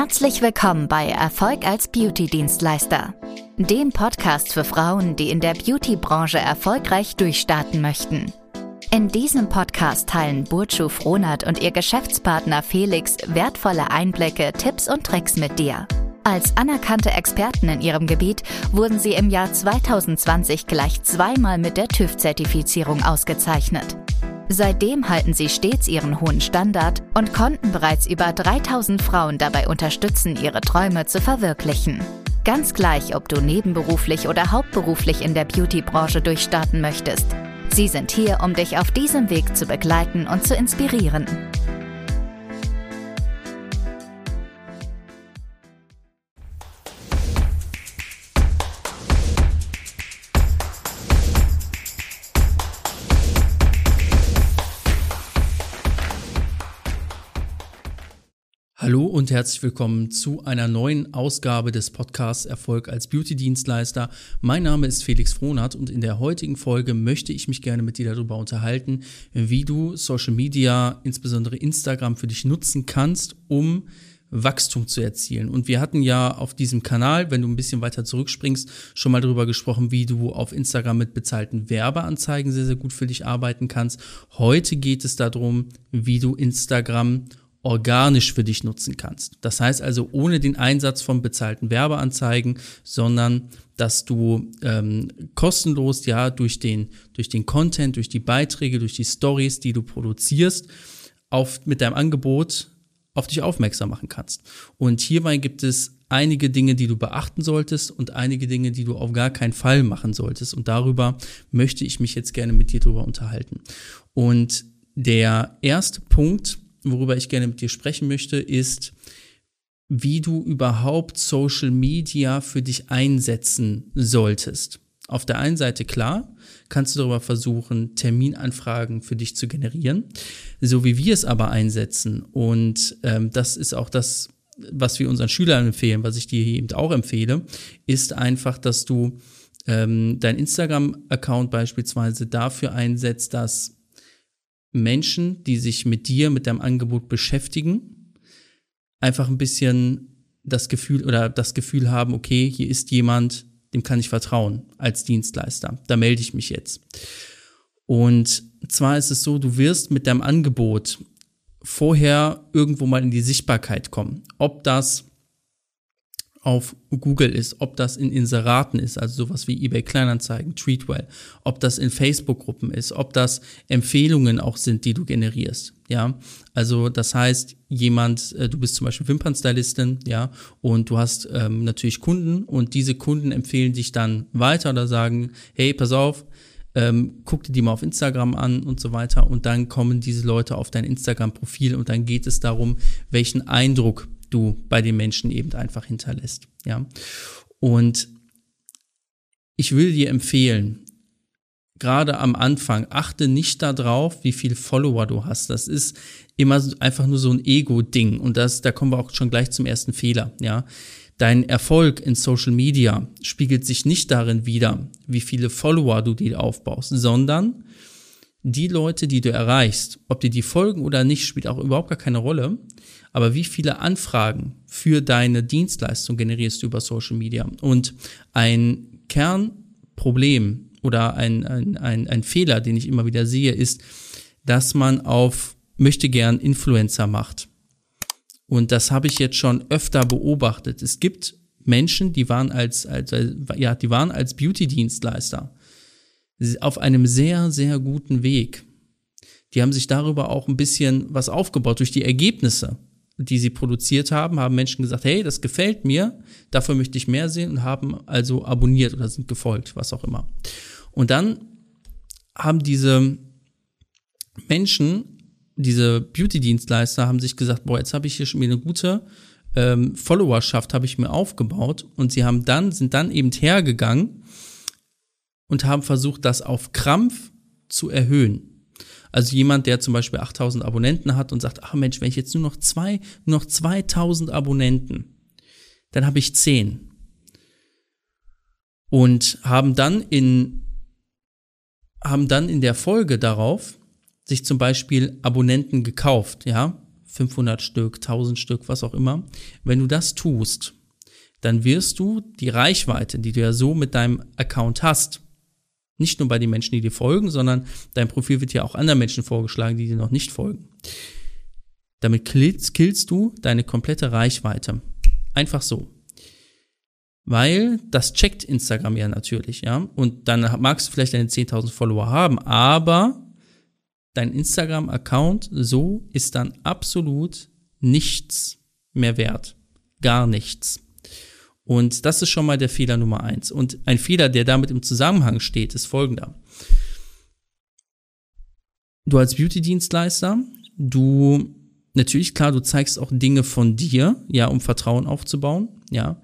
Herzlich willkommen bei Erfolg als Beauty-Dienstleister, dem Podcast für Frauen, die in der Beauty-Branche erfolgreich durchstarten möchten. In diesem Podcast teilen Burcu Frohnert und ihr Geschäftspartner Felix wertvolle Einblicke, Tipps und Tricks mit dir. Als anerkannte Experten in ihrem Gebiet wurden sie im Jahr 2020 gleich zweimal mit der TÜV-Zertifizierung ausgezeichnet. Seitdem halten sie stets ihren hohen Standard und konnten bereits über 3000 Frauen dabei unterstützen, ihre Träume zu verwirklichen. Ganz gleich, ob du nebenberuflich oder hauptberuflich in der Beauty-Branche durchstarten möchtest. Sie sind hier, um dich auf diesem Weg zu begleiten und zu inspirieren. Herzlich willkommen zu einer neuen Ausgabe des Podcasts Erfolg als Beauty-Dienstleister. Mein Name ist Felix Frohnert und in der heutigen Folge möchte ich mich gerne mit dir darüber unterhalten, wie du Social Media, insbesondere Instagram, für dich nutzen kannst, um Wachstum zu erzielen. Und wir hatten ja auf diesem Kanal, wenn du ein bisschen weiter zurückspringst, schon mal darüber gesprochen, wie du auf Instagram mit bezahlten Werbeanzeigen sehr, sehr gut für dich arbeiten kannst. Heute geht es darum, wie du Instagram organisch für dich nutzen kannst. Das heißt also ohne den Einsatz von bezahlten Werbeanzeigen, sondern dass du ähm, kostenlos ja durch den durch den Content, durch die Beiträge, durch die Stories, die du produzierst, auf mit deinem Angebot auf dich aufmerksam machen kannst. Und hierbei gibt es einige Dinge, die du beachten solltest und einige Dinge, die du auf gar keinen Fall machen solltest. Und darüber möchte ich mich jetzt gerne mit dir drüber unterhalten. Und der erste Punkt, worüber ich gerne mit dir sprechen möchte, ist, wie du überhaupt Social Media für dich einsetzen solltest. Auf der einen Seite klar, kannst du darüber versuchen, Terminanfragen für dich zu generieren, so wie wir es aber einsetzen. Und ähm, das ist auch das, was wir unseren Schülern empfehlen, was ich dir hier eben auch empfehle, ist einfach, dass du ähm, dein Instagram-Account beispielsweise dafür einsetzt, dass Menschen, die sich mit dir, mit deinem Angebot beschäftigen, einfach ein bisschen das Gefühl oder das Gefühl haben, okay, hier ist jemand, dem kann ich vertrauen als Dienstleister. Da melde ich mich jetzt. Und zwar ist es so, du wirst mit deinem Angebot vorher irgendwo mal in die Sichtbarkeit kommen. Ob das auf Google ist, ob das in Inseraten ist, also sowas wie eBay Kleinanzeigen, Treatwell, ob das in Facebook-Gruppen ist, ob das Empfehlungen auch sind, die du generierst, ja. Also das heißt, jemand, äh, du bist zum Beispiel Wimpernstylistin, ja, und du hast ähm, natürlich Kunden und diese Kunden empfehlen dich dann weiter oder sagen, hey, pass auf, ähm, guck dir die mal auf Instagram an und so weiter und dann kommen diese Leute auf dein Instagram-Profil und dann geht es darum, welchen Eindruck du bei den Menschen eben einfach hinterlässt. Ja. Und ich will dir empfehlen, gerade am Anfang, achte nicht darauf, wie viele Follower du hast. Das ist immer einfach nur so ein Ego-Ding. Und das, da kommen wir auch schon gleich zum ersten Fehler, ja. Dein Erfolg in Social Media spiegelt sich nicht darin wider, wie viele Follower du dir aufbaust, sondern die Leute, die du erreichst, ob dir die folgen oder nicht, spielt auch überhaupt gar keine Rolle. Aber wie viele Anfragen für deine Dienstleistung generierst du über Social Media? Und ein Kernproblem oder ein, ein, ein, ein Fehler, den ich immer wieder sehe, ist, dass man auf möchte gern Influencer macht. Und das habe ich jetzt schon öfter beobachtet. Es gibt Menschen, die waren als, als ja, die waren als Beauty-Dienstleister auf einem sehr, sehr guten Weg. Die haben sich darüber auch ein bisschen was aufgebaut durch die Ergebnisse, die sie produziert haben, haben Menschen gesagt, hey, das gefällt mir, dafür möchte ich mehr sehen und haben also abonniert oder sind gefolgt, was auch immer. Und dann haben diese Menschen, diese Beauty-Dienstleister haben sich gesagt, boah, jetzt habe ich hier schon eine gute ähm, Followerschaft habe ich mir aufgebaut und sie haben dann, sind dann eben hergegangen und haben versucht, das auf Krampf zu erhöhen. Also jemand, der zum Beispiel 8000 Abonnenten hat und sagt, ach Mensch, wenn ich jetzt nur noch zwei, nur noch 2000 Abonnenten, dann habe ich 10. Und haben dann in, haben dann in der Folge darauf sich zum Beispiel Abonnenten gekauft, ja, 500 Stück, 1000 Stück, was auch immer. Wenn du das tust, dann wirst du die Reichweite, die du ja so mit deinem Account hast, nicht nur bei den Menschen, die dir folgen, sondern dein Profil wird ja auch anderen Menschen vorgeschlagen, die dir noch nicht folgen. Damit killst, du deine komplette Reichweite. Einfach so. Weil das checkt Instagram ja natürlich, ja. Und dann magst du vielleicht deine 10.000 Follower haben, aber dein Instagram-Account so ist dann absolut nichts mehr wert. Gar nichts. Und das ist schon mal der Fehler Nummer eins. Und ein Fehler, der damit im Zusammenhang steht, ist folgender. Du als Beauty-Dienstleister, du, natürlich, klar, du zeigst auch Dinge von dir, ja, um Vertrauen aufzubauen, ja.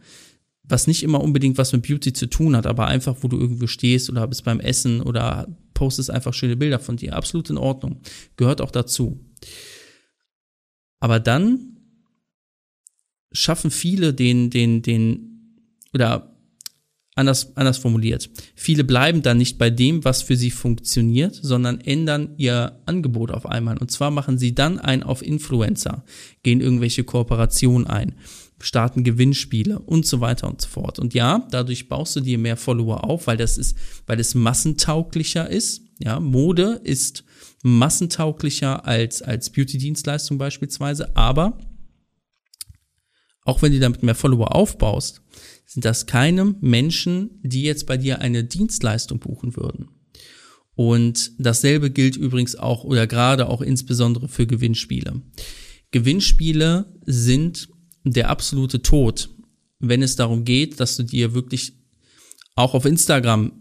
Was nicht immer unbedingt was mit Beauty zu tun hat, aber einfach, wo du irgendwo stehst oder bist beim Essen oder postest einfach schöne Bilder von dir. Absolut in Ordnung. Gehört auch dazu. Aber dann schaffen viele den, den, den oder anders, anders formuliert. Viele bleiben dann nicht bei dem, was für sie funktioniert, sondern ändern ihr Angebot auf einmal. Und zwar machen sie dann ein auf Influencer, gehen irgendwelche Kooperationen ein, starten Gewinnspiele und so weiter und so fort. Und ja, dadurch baust du dir mehr Follower auf, weil das ist, weil es massentauglicher ist. Ja, Mode ist massentauglicher als, als Beauty-Dienstleistung beispielsweise, aber auch wenn du damit mehr Follower aufbaust, sind das keine Menschen, die jetzt bei dir eine Dienstleistung buchen würden. Und dasselbe gilt übrigens auch oder gerade auch insbesondere für Gewinnspiele. Gewinnspiele sind der absolute Tod, wenn es darum geht, dass du dir wirklich auch auf Instagram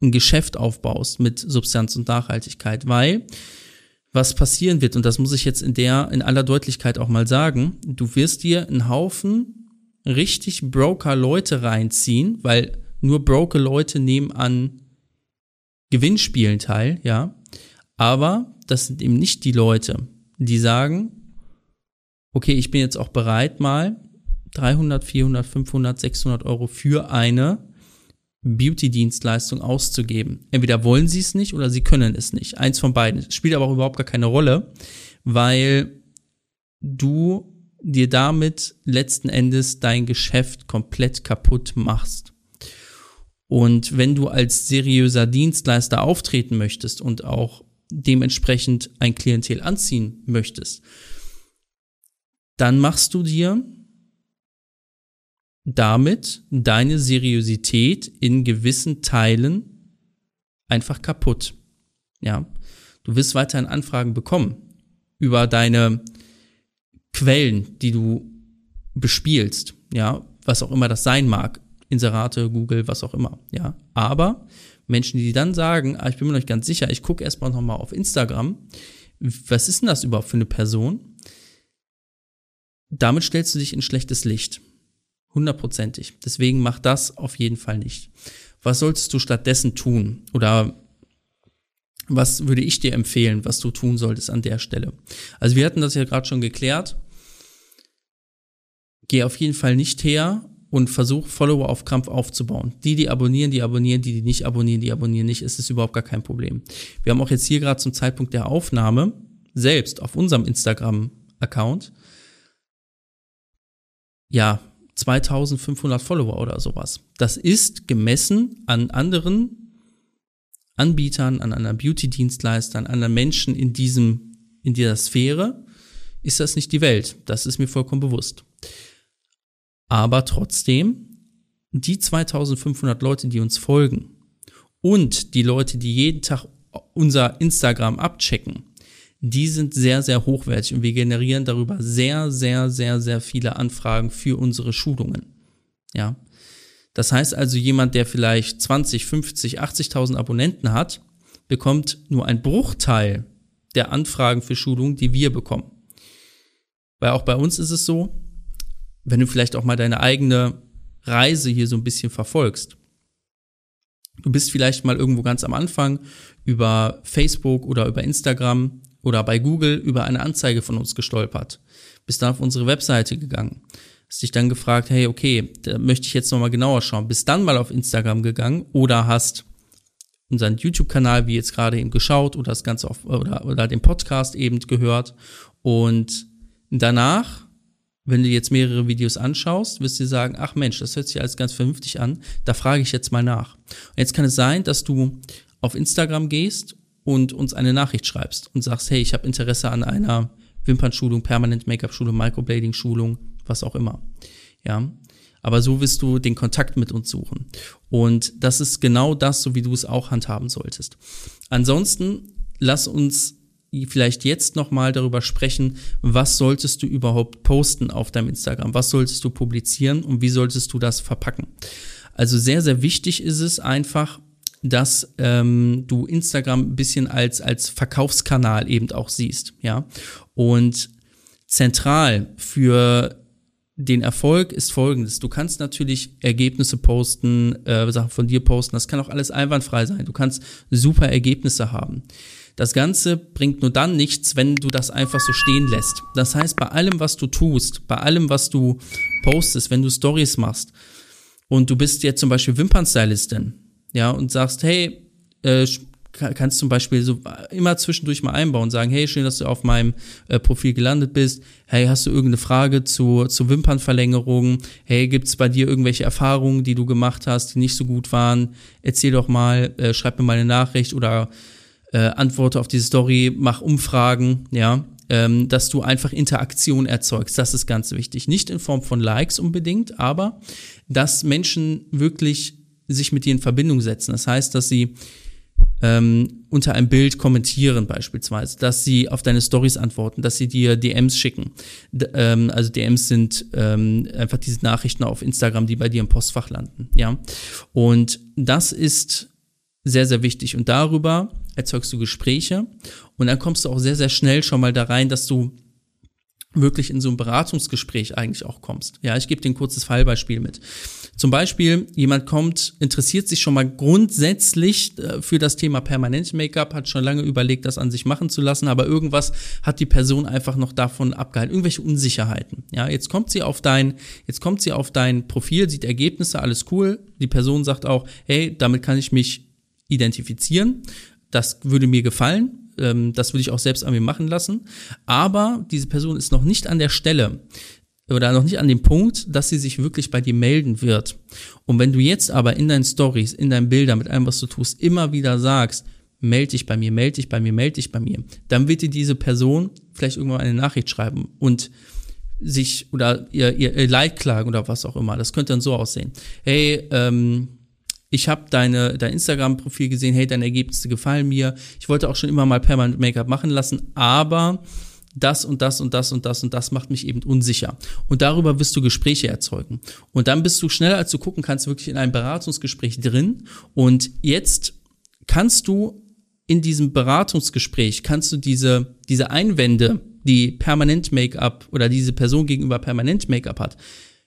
ein Geschäft aufbaust mit Substanz und Nachhaltigkeit, weil was passieren wird, und das muss ich jetzt in der, in aller Deutlichkeit auch mal sagen, du wirst dir einen Haufen richtig Broker-Leute reinziehen, weil nur Broker-Leute nehmen an Gewinnspielen teil, ja. Aber das sind eben nicht die Leute, die sagen, okay, ich bin jetzt auch bereit, mal 300, 400, 500, 600 Euro für eine Beauty-Dienstleistung auszugeben. Entweder wollen sie es nicht oder sie können es nicht. Eins von beiden. Spielt aber auch überhaupt gar keine Rolle, weil du dir damit letzten Endes dein Geschäft komplett kaputt machst. Und wenn du als seriöser Dienstleister auftreten möchtest und auch dementsprechend ein Klientel anziehen möchtest, dann machst du dir damit deine Seriosität in gewissen Teilen einfach kaputt. Ja, du wirst weiterhin Anfragen bekommen über deine Quellen, die du bespielst, ja, was auch immer das sein mag, Inserate, Google, was auch immer, ja. Aber Menschen, die dann sagen, ah, ich bin mir noch nicht ganz sicher, ich gucke erstmal nochmal auf Instagram, was ist denn das überhaupt für eine Person? Damit stellst du dich in schlechtes Licht. Hundertprozentig. Deswegen mach das auf jeden Fall nicht. Was solltest du stattdessen tun? Oder was würde ich dir empfehlen, was du tun solltest an der Stelle? Also wir hatten das ja gerade schon geklärt. Geh auf jeden Fall nicht her und versuch Follower auf Krampf aufzubauen. Die, die abonnieren, die abonnieren, die, die nicht abonnieren, die abonnieren nicht. Es ist überhaupt gar kein Problem. Wir haben auch jetzt hier gerade zum Zeitpunkt der Aufnahme selbst auf unserem Instagram-Account ja 2500 Follower oder sowas. Das ist gemessen an anderen Anbietern, an anderen Beauty-Dienstleistern, an anderen Menschen in diesem, in dieser Sphäre, ist das nicht die Welt. Das ist mir vollkommen bewusst. Aber trotzdem, die 2500 Leute, die uns folgen und die Leute, die jeden Tag unser Instagram abchecken, die sind sehr, sehr hochwertig und wir generieren darüber sehr, sehr, sehr, sehr viele Anfragen für unsere Schulungen. Ja. Das heißt also, jemand, der vielleicht 20, 50, 80.000 Abonnenten hat, bekommt nur ein Bruchteil der Anfragen für Schulungen, die wir bekommen. Weil auch bei uns ist es so, wenn du vielleicht auch mal deine eigene Reise hier so ein bisschen verfolgst. Du bist vielleicht mal irgendwo ganz am Anfang über Facebook oder über Instagram oder bei Google über eine Anzeige von uns gestolpert. Bist dann auf unsere Webseite gegangen Hast dich dann gefragt, hey, okay, da möchte ich jetzt nochmal genauer schauen. Bist dann mal auf Instagram gegangen oder hast unseren YouTube-Kanal, wie jetzt gerade eben geschaut oder das Ganze auf, oder, oder den Podcast eben gehört und Danach, wenn du jetzt mehrere Videos anschaust, wirst du sagen, ach Mensch, das hört sich alles ganz vernünftig an, da frage ich jetzt mal nach. Und jetzt kann es sein, dass du auf Instagram gehst und uns eine Nachricht schreibst und sagst, hey, ich habe Interesse an einer Wimpernschulung, Permanent Make-up-Schulung, Microblading-Schulung, was auch immer. Ja, aber so wirst du den Kontakt mit uns suchen. Und das ist genau das, so wie du es auch handhaben solltest. Ansonsten lass uns vielleicht jetzt nochmal darüber sprechen, was solltest du überhaupt posten auf deinem Instagram? Was solltest du publizieren und wie solltest du das verpacken? Also sehr, sehr wichtig ist es einfach, dass ähm, du Instagram ein bisschen als, als Verkaufskanal eben auch siehst, ja. Und zentral für den Erfolg ist folgendes. Du kannst natürlich Ergebnisse posten, äh, Sachen von dir posten. Das kann auch alles einwandfrei sein. Du kannst super Ergebnisse haben. Das Ganze bringt nur dann nichts, wenn du das einfach so stehen lässt. Das heißt, bei allem, was du tust, bei allem, was du postest, wenn du Stories machst und du bist jetzt zum Beispiel Wimpernstylistin, ja, und sagst, hey, äh, kannst zum Beispiel so immer zwischendurch mal einbauen, sagen, hey, schön, dass du auf meinem äh, Profil gelandet bist. Hey, hast du irgendeine Frage zu, zu Wimpernverlängerung? Hey, gibt's bei dir irgendwelche Erfahrungen, die du gemacht hast, die nicht so gut waren? Erzähl doch mal, äh, schreib mir mal eine Nachricht oder äh, antworte auf diese Story, mach Umfragen, ja, ähm, dass du einfach Interaktion erzeugst. Das ist ganz wichtig. Nicht in Form von Likes unbedingt, aber dass Menschen wirklich sich mit dir in Verbindung setzen. Das heißt, dass sie ähm, unter einem Bild kommentieren beispielsweise, dass sie auf deine Stories antworten, dass sie dir DMs schicken. D ähm, also DMs sind ähm, einfach diese Nachrichten auf Instagram, die bei dir im Postfach landen. Ja, und das ist sehr sehr wichtig und darüber erzeugst du Gespräche und dann kommst du auch sehr sehr schnell schon mal da rein, dass du wirklich in so ein Beratungsgespräch eigentlich auch kommst. Ja, ich gebe dir ein kurzes Fallbeispiel mit. Zum Beispiel, jemand kommt, interessiert sich schon mal grundsätzlich äh, für das Thema permanent Make-up, hat schon lange überlegt, das an sich machen zu lassen, aber irgendwas hat die Person einfach noch davon abgehalten, irgendwelche Unsicherheiten. Ja, jetzt kommt sie auf dein, jetzt kommt sie auf dein Profil, sieht Ergebnisse, alles cool. Die Person sagt auch, hey, damit kann ich mich identifizieren. Das würde mir gefallen ähm, das würde ich auch selbst an mir machen lassen. Aber diese Person ist noch nicht an der Stelle oder noch nicht an dem Punkt, dass sie sich wirklich bei dir melden wird. Und wenn du jetzt aber in deinen Stories, in deinen Bildern, mit allem, was du tust, immer wieder sagst, melde dich bei mir, melde dich bei mir, melde dich bei mir, dann wird dir diese Person vielleicht irgendwann eine Nachricht schreiben und sich oder ihr, ihr, ihr Leid klagen oder was auch immer. Das könnte dann so aussehen. Hey, ähm, ich habe deine dein Instagram-Profil gesehen, hey, deine Ergebnisse gefallen mir. Ich wollte auch schon immer mal Permanent Make-up machen lassen, aber das und das und das und das und das macht mich eben unsicher. Und darüber wirst du Gespräche erzeugen. Und dann bist du schneller, als du gucken kannst, wirklich in einem Beratungsgespräch drin. Und jetzt kannst du in diesem Beratungsgespräch, kannst du diese, diese Einwände, die permanent Make-up oder diese Person gegenüber permanent Make-up hat,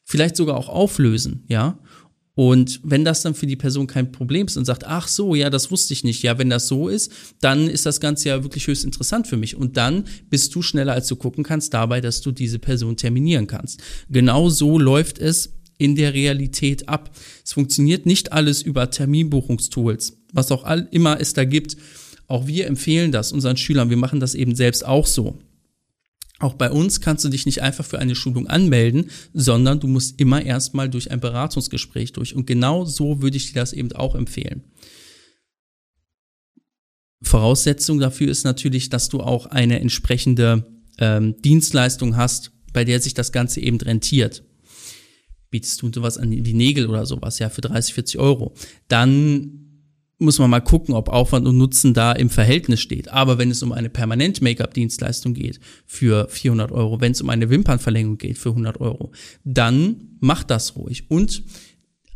vielleicht sogar auch auflösen, ja. Und wenn das dann für die Person kein Problem ist und sagt, ach so, ja, das wusste ich nicht, ja, wenn das so ist, dann ist das Ganze ja wirklich höchst interessant für mich. Und dann bist du schneller, als du gucken kannst, dabei, dass du diese Person terminieren kannst. Genau so läuft es in der Realität ab. Es funktioniert nicht alles über Terminbuchungstools, was auch immer es da gibt. Auch wir empfehlen das unseren Schülern. Wir machen das eben selbst auch so. Auch bei uns kannst du dich nicht einfach für eine Schulung anmelden, sondern du musst immer erstmal durch ein Beratungsgespräch durch. Und genau so würde ich dir das eben auch empfehlen. Voraussetzung dafür ist natürlich, dass du auch eine entsprechende ähm, Dienstleistung hast, bei der sich das Ganze eben rentiert. Bietest du sowas an wie Nägel oder sowas, ja, für 30, 40 Euro, dann muss man mal gucken, ob Aufwand und Nutzen da im Verhältnis steht. Aber wenn es um eine permanent Make-up-Dienstleistung geht für 400 Euro, wenn es um eine Wimpernverlängerung geht für 100 Euro, dann mach das ruhig. Und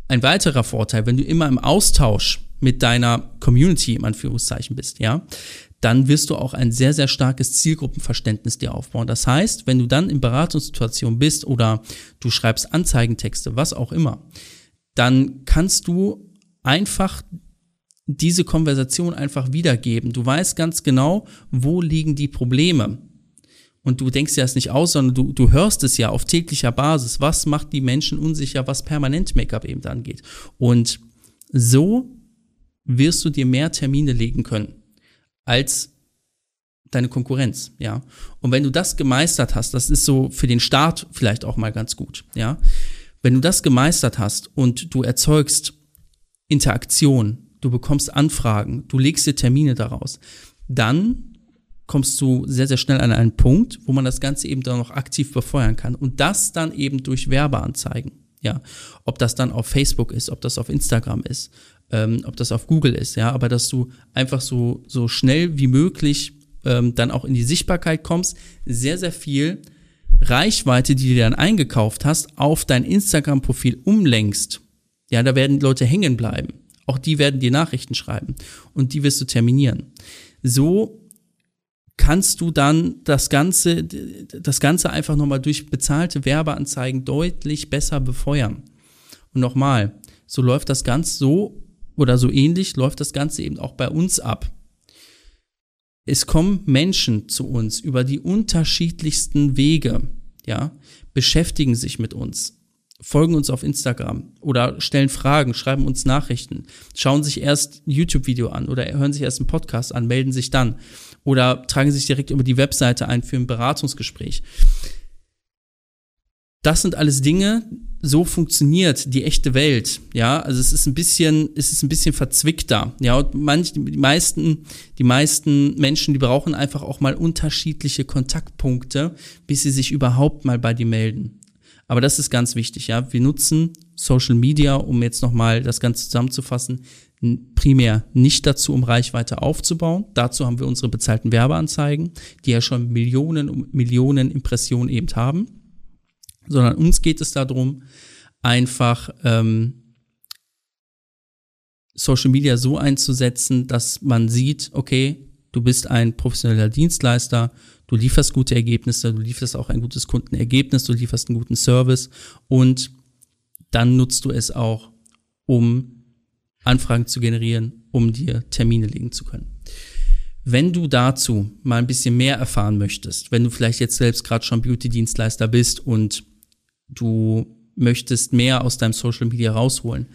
ein weiterer Vorteil, wenn du immer im Austausch mit deiner Community im Anführungszeichen bist, ja, dann wirst du auch ein sehr, sehr starkes Zielgruppenverständnis dir aufbauen. Das heißt, wenn du dann in Beratungssituation bist oder du schreibst Anzeigentexte, was auch immer, dann kannst du einfach diese Konversation einfach wiedergeben. Du weißt ganz genau, wo liegen die Probleme. Und du denkst dir das nicht aus, sondern du, du hörst es ja auf täglicher Basis. Was macht die Menschen unsicher, was permanent Make-up eben angeht? Und so wirst du dir mehr Termine legen können, als deine Konkurrenz, ja. Und wenn du das gemeistert hast, das ist so für den Start vielleicht auch mal ganz gut, ja. Wenn du das gemeistert hast und du erzeugst Interaktion, du bekommst Anfragen, du legst dir Termine daraus, dann kommst du sehr, sehr schnell an einen Punkt, wo man das Ganze eben dann noch aktiv befeuern kann. Und das dann eben durch Werbeanzeigen. Ja, ob das dann auf Facebook ist, ob das auf Instagram ist, ähm, ob das auf Google ist, ja, aber dass du einfach so, so schnell wie möglich ähm, dann auch in die Sichtbarkeit kommst, sehr, sehr viel Reichweite, die du dann eingekauft hast, auf dein Instagram-Profil umlenkst. Ja, da werden Leute hängen bleiben. Auch die werden dir Nachrichten schreiben und die wirst du terminieren. So kannst du dann das Ganze, das Ganze einfach nochmal durch bezahlte Werbeanzeigen deutlich besser befeuern. Und nochmal, so läuft das Ganze so oder so ähnlich läuft das Ganze eben auch bei uns ab. Es kommen Menschen zu uns über die unterschiedlichsten Wege, ja, beschäftigen sich mit uns, folgen uns auf Instagram oder stellen Fragen, schreiben uns Nachrichten, schauen sich erst ein YouTube-Video an oder hören sich erst einen Podcast an, melden sich dann oder tragen sich direkt über die Webseite ein für ein Beratungsgespräch. Das sind alles Dinge, so funktioniert die echte Welt. Ja, also es ist ein bisschen, es ist ein bisschen verzwickter. Ja, und manch, die meisten, die meisten Menschen, die brauchen einfach auch mal unterschiedliche Kontaktpunkte, bis sie sich überhaupt mal bei dir melden. Aber das ist ganz wichtig. Ja, wir nutzen Social Media, um jetzt nochmal das Ganze zusammenzufassen, primär nicht dazu, um Reichweite aufzubauen. Dazu haben wir unsere bezahlten Werbeanzeigen, die ja schon Millionen und Millionen Impressionen eben haben. Sondern uns geht es darum, einfach ähm, Social Media so einzusetzen, dass man sieht, okay, du bist ein professioneller Dienstleister, du lieferst gute Ergebnisse, du lieferst auch ein gutes Kundenergebnis, du lieferst einen guten Service und dann nutzt du es auch, um Anfragen zu generieren, um dir Termine legen zu können. Wenn du dazu mal ein bisschen mehr erfahren möchtest, wenn du vielleicht jetzt selbst gerade schon Beauty-Dienstleister bist und du möchtest mehr aus deinem Social Media rausholen,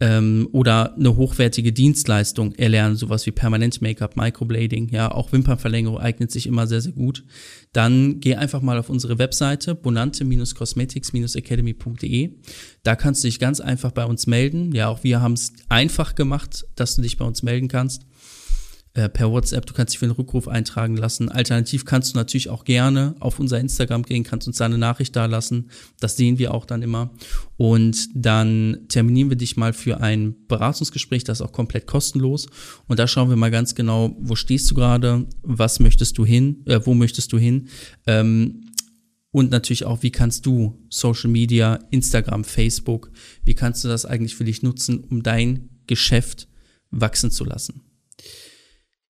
ähm, oder eine hochwertige Dienstleistung erlernen, sowas wie Permanent Make-up, Microblading, ja, auch Wimpernverlängerung eignet sich immer sehr, sehr gut, dann geh einfach mal auf unsere Webseite bonante-cosmetics-academy.de. Da kannst du dich ganz einfach bei uns melden. Ja, auch wir haben es einfach gemacht, dass du dich bei uns melden kannst. Äh, per WhatsApp, du kannst dich für einen Rückruf eintragen lassen. Alternativ kannst du natürlich auch gerne auf unser Instagram gehen, kannst uns da eine Nachricht da lassen. Das sehen wir auch dann immer. Und dann terminieren wir dich mal für ein Beratungsgespräch, das ist auch komplett kostenlos. Und da schauen wir mal ganz genau, wo stehst du gerade, was möchtest du hin, äh, wo möchtest du hin. Ähm, und natürlich auch, wie kannst du Social Media, Instagram, Facebook, wie kannst du das eigentlich für dich nutzen, um dein Geschäft wachsen zu lassen.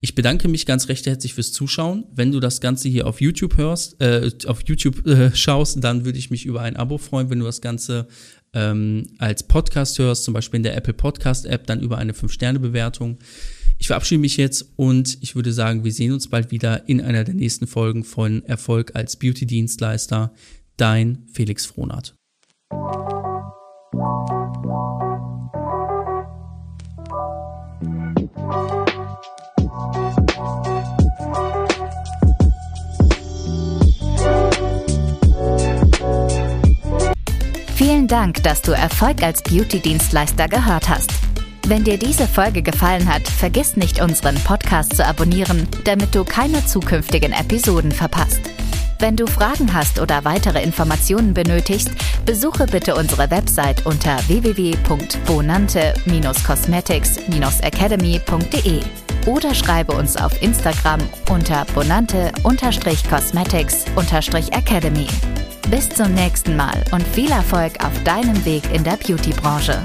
Ich bedanke mich ganz recht herzlich fürs Zuschauen. Wenn du das Ganze hier auf YouTube hörst, äh, auf YouTube äh, schaust, dann würde ich mich über ein Abo freuen. Wenn du das Ganze ähm, als Podcast hörst, zum Beispiel in der Apple Podcast App, dann über eine 5-Sterne-Bewertung. Ich verabschiede mich jetzt und ich würde sagen, wir sehen uns bald wieder in einer der nächsten Folgen von Erfolg als Beauty-Dienstleister. Dein Felix Frohnert. Vielen Dank, dass du Erfolg als Beauty-Dienstleister gehört hast. Wenn dir diese Folge gefallen hat, vergiss nicht, unseren Podcast zu abonnieren, damit du keine zukünftigen Episoden verpasst. Wenn du Fragen hast oder weitere Informationen benötigst, besuche bitte unsere Website unter www.bonante-cosmetics-academy.de oder schreibe uns auf Instagram unter bonante-cosmetics-academy. Bis zum nächsten Mal und viel Erfolg auf deinem Weg in der Beauty-Branche.